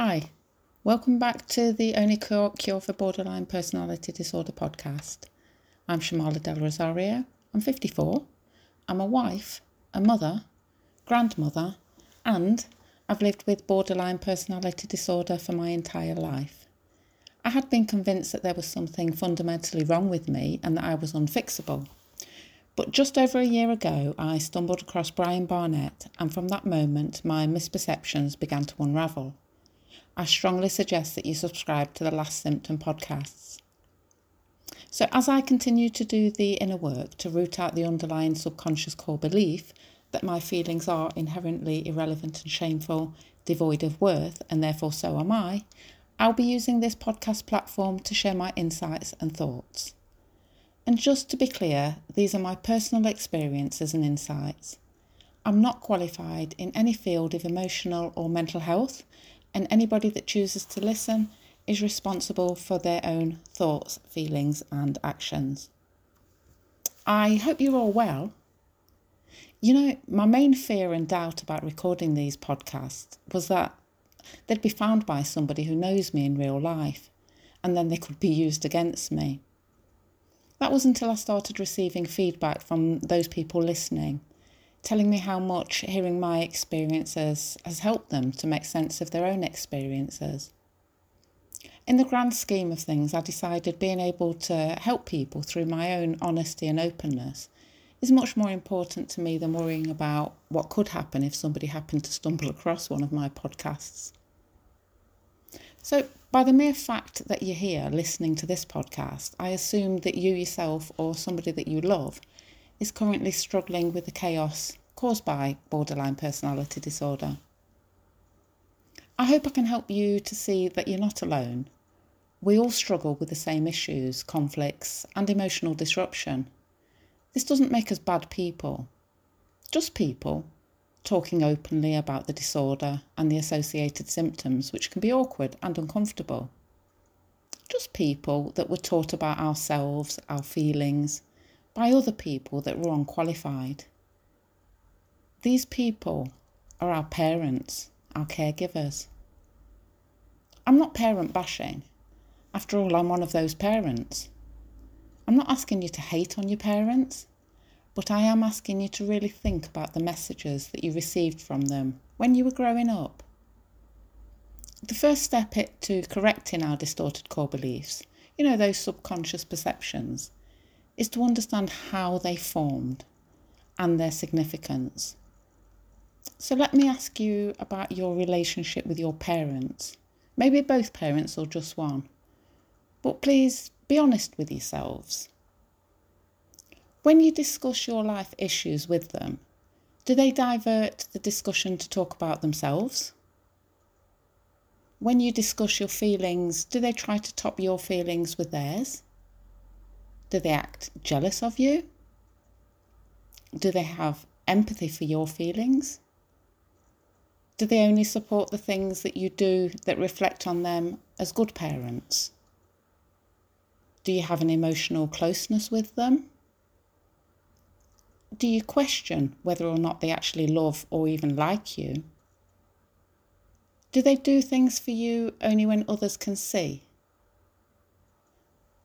Hi, welcome back to the Only Cure, for Borderline Personality Disorder podcast. I'm Shamala Del Rosario. I'm 54. I'm a wife, a mother, grandmother, and I've lived with borderline personality disorder for my entire life. I had been convinced that there was something fundamentally wrong with me and that I was unfixable. But just over a year ago, I stumbled across Brian Barnett, and from that moment, my misperceptions began to unravel. I strongly suggest that you subscribe to the Last Symptom podcasts. So, as I continue to do the inner work to root out the underlying subconscious core belief that my feelings are inherently irrelevant and shameful, devoid of worth, and therefore so am I, I'll be using this podcast platform to share my insights and thoughts. And just to be clear, these are my personal experiences and insights. I'm not qualified in any field of emotional or mental health, and anybody that chooses to listen is responsible for their own thoughts, feelings, and actions. I hope you're all well you know, my main fear and doubt about recording these podcasts was that they'd be found by somebody who knows me in real life and then they could be used against me. That was until I started receiving feedback from those people listening, telling me how much hearing my experiences has helped them to make sense of their own experiences. In the grand scheme of things, I decided being able to help people through my own honesty and openness is much more important to me than worrying about what could happen if somebody happened to stumble across one of my podcasts. So, by the mere fact that you're here listening to this podcast, I assume that you yourself or somebody that you love is currently struggling with the chaos caused by borderline personality disorder. I hope I can help you to see that you're not alone. We all struggle with the same issues, conflicts, and emotional disruption. This doesn't make us bad people, just people talking openly about the disorder and the associated symptoms, which can be awkward and uncomfortable. Just people that were taught about ourselves, our feelings, by other people that were unqualified. These people are our parents, our caregivers. I'm not parent bashing. After all, I'm one of those parents. I'm not asking you to hate on your parents, but I am asking you to really think about the messages that you received from them when you were growing up. The first step to correcting our distorted core beliefs, you know, those subconscious perceptions, is to understand how they formed and their significance. So let me ask you about your relationship with your parents, maybe both parents or just one. But please be honest with yourselves. When you discuss your life issues with them, do they divert the discussion to talk about themselves? When you discuss your feelings, do they try to top your feelings with theirs? Do they act jealous of you? Do they have empathy for your feelings? Do they only support the things that you do that reflect on them as good parents? Do you have an emotional closeness with them? Do you question whether or not they actually love or even like you? Do they do things for you only when others can see?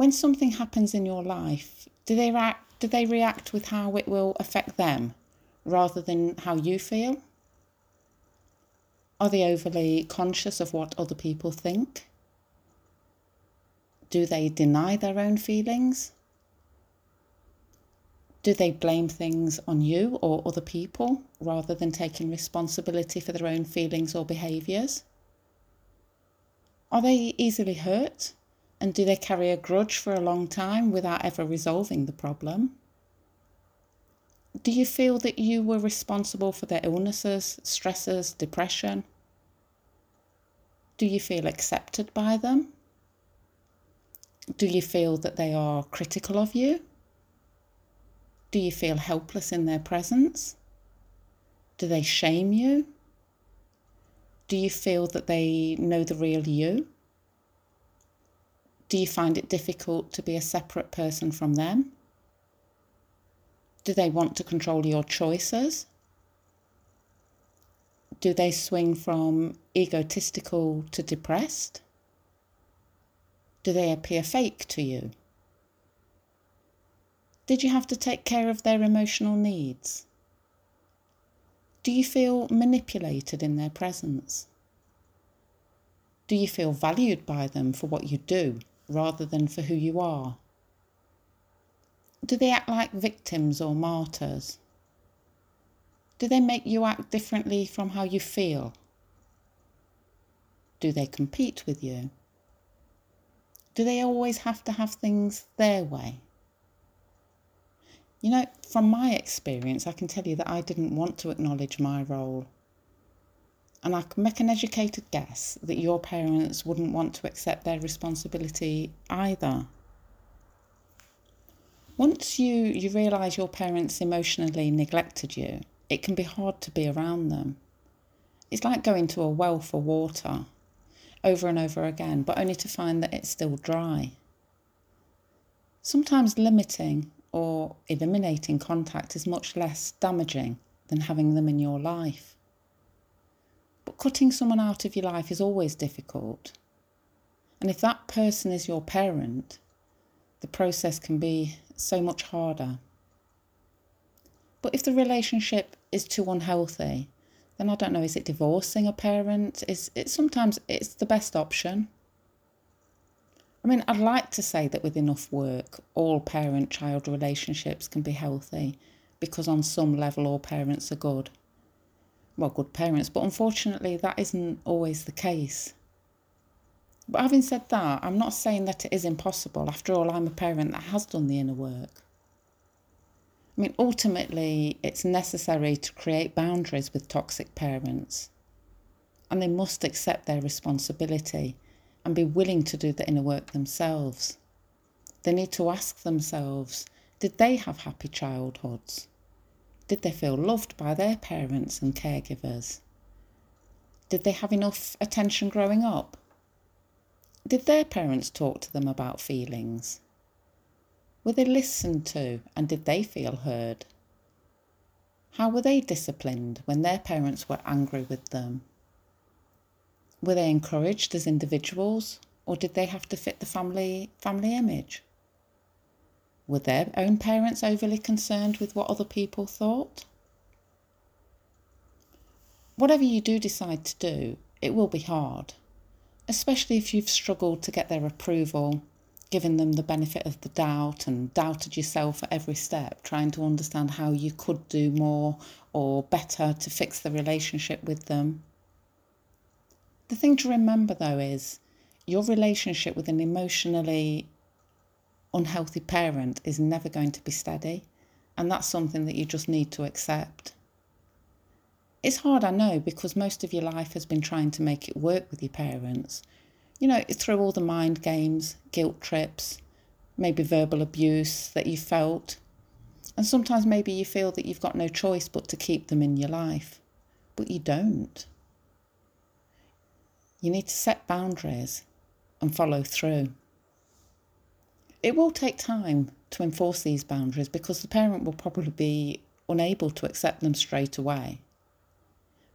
When something happens in your life, do they react, do they react with how it will affect them rather than how you feel? Are they overly conscious of what other people think? Do they deny their own feelings? Do they blame things on you or other people rather than taking responsibility for their own feelings or behaviours? Are they easily hurt? And do they carry a grudge for a long time without ever resolving the problem? Do you feel that you were responsible for their illnesses, stresses, depression? Do you feel accepted by them? Do you feel that they are critical of you? Do you feel helpless in their presence? Do they shame you? Do you feel that they know the real you? Do you find it difficult to be a separate person from them? Do they want to control your choices? Do they swing from egotistical to depressed? Do they appear fake to you? Did you have to take care of their emotional needs? Do you feel manipulated in their presence? Do you feel valued by them for what you do rather than for who you are? Do they act like victims or martyrs? Do they make you act differently from how you feel? Do they compete with you? Do they always have to have things their way? You know, from my experience, I can tell you that I didn't want to acknowledge my role. And I can make an educated guess that your parents wouldn't want to accept their responsibility either. Once you, you realise your parents emotionally neglected you, it can be hard to be around them. It's like going to a well for water over and over again, but only to find that it's still dry. Sometimes limiting or eliminating contact is much less damaging than having them in your life. But cutting someone out of your life is always difficult. And if that person is your parent, the process can be so much harder. But if the relationship is too unhealthy, then I don't know, is it divorcing a parent? Is it sometimes it's the best option? I mean, I'd like to say that with enough work, all parent child relationships can be healthy because, on some level, all parents are good. Well, good parents, but unfortunately, that isn't always the case. But having said that, I'm not saying that it is impossible. After all, I'm a parent that has done the inner work. I mean, ultimately, it's necessary to create boundaries with toxic parents, and they must accept their responsibility and be willing to do the inner work themselves. They need to ask themselves did they have happy childhoods? Did they feel loved by their parents and caregivers? Did they have enough attention growing up? Did their parents talk to them about feelings? Were they listened to and did they feel heard? How were they disciplined when their parents were angry with them? Were they encouraged as individuals or did they have to fit the family family image? Were their own parents overly concerned with what other people thought? Whatever you do decide to do, it will be hard, especially if you've struggled to get their approval, given them the benefit of the doubt and doubted yourself at every step, trying to understand how you could do more or better to fix the relationship with them. The thing to remember though is your relationship with an emotionally unhealthy parent is never going to be steady, and that's something that you just need to accept. It's hard, I know, because most of your life has been trying to make it work with your parents. You know, through all the mind games, guilt trips, maybe verbal abuse that you felt. And sometimes maybe you feel that you've got no choice but to keep them in your life. But you don't. You need to set boundaries and follow through. It will take time to enforce these boundaries because the parent will probably be unable to accept them straight away.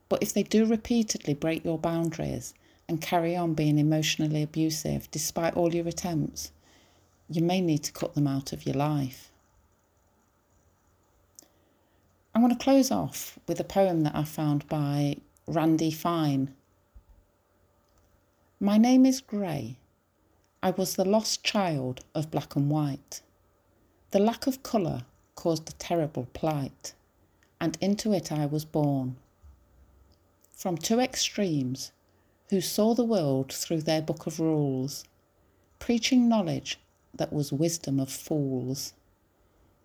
But if they do repeatedly break your boundaries and carry on being emotionally abusive despite all your attempts, you may need to cut them out of your life. I'm going to close off with a poem that I found by Randy Fine my name is Grey. I was the lost child of black and white. The lack of colour caused a terrible plight, and into it I was born. From two extremes, who saw the world through their book of rules, preaching knowledge that was wisdom of fools.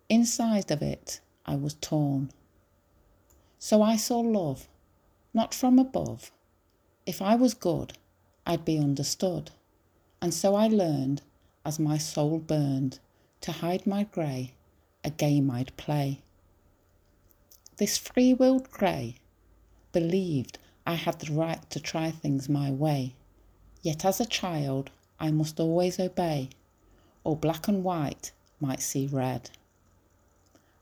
Inside of it I was torn. So I saw love, not from above. If I was good, I'd be understood. And so I learned, as my soul burned, to hide my grey, a game I'd play. This free willed grey believed I had the right to try things my way, yet as a child I must always obey, or black and white might see red.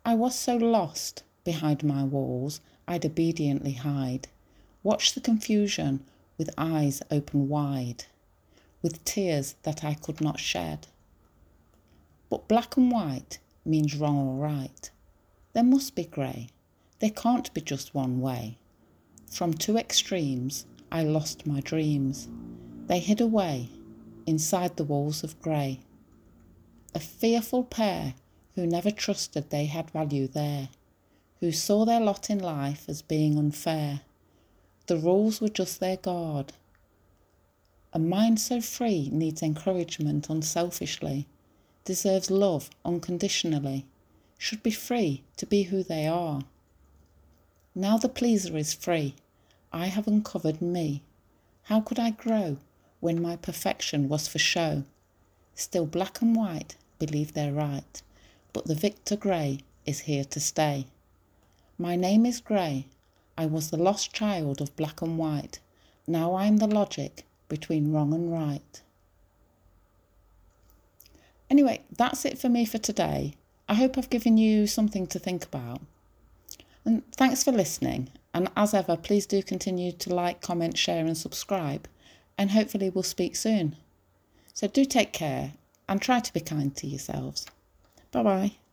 I was so lost behind my walls I'd obediently hide Watch the confusion with eyes open wide, with tears that I could not shed. But black and white means wrong or right. There must be grey. There can't be just one way. From two extremes, I lost my dreams. They hid away inside the walls of grey. A fearful pair who never trusted they had value there, who saw their lot in life as being unfair. The rules were just their guard. A mind so free needs encouragement unselfishly, deserves love unconditionally, should be free to be who they are. Now the pleaser is free. I have uncovered me. How could I grow when my perfection was for show? Still black and white believe they're right, but the Victor Grey is here to stay. My name is Grey. I was the lost child of black and white. Now I'm the logic between wrong and right. Anyway, that's it for me for today. I hope I've given you something to think about. And thanks for listening. And as ever, please do continue to like, comment, share, and subscribe. And hopefully, we'll speak soon. So do take care and try to be kind to yourselves. Bye bye.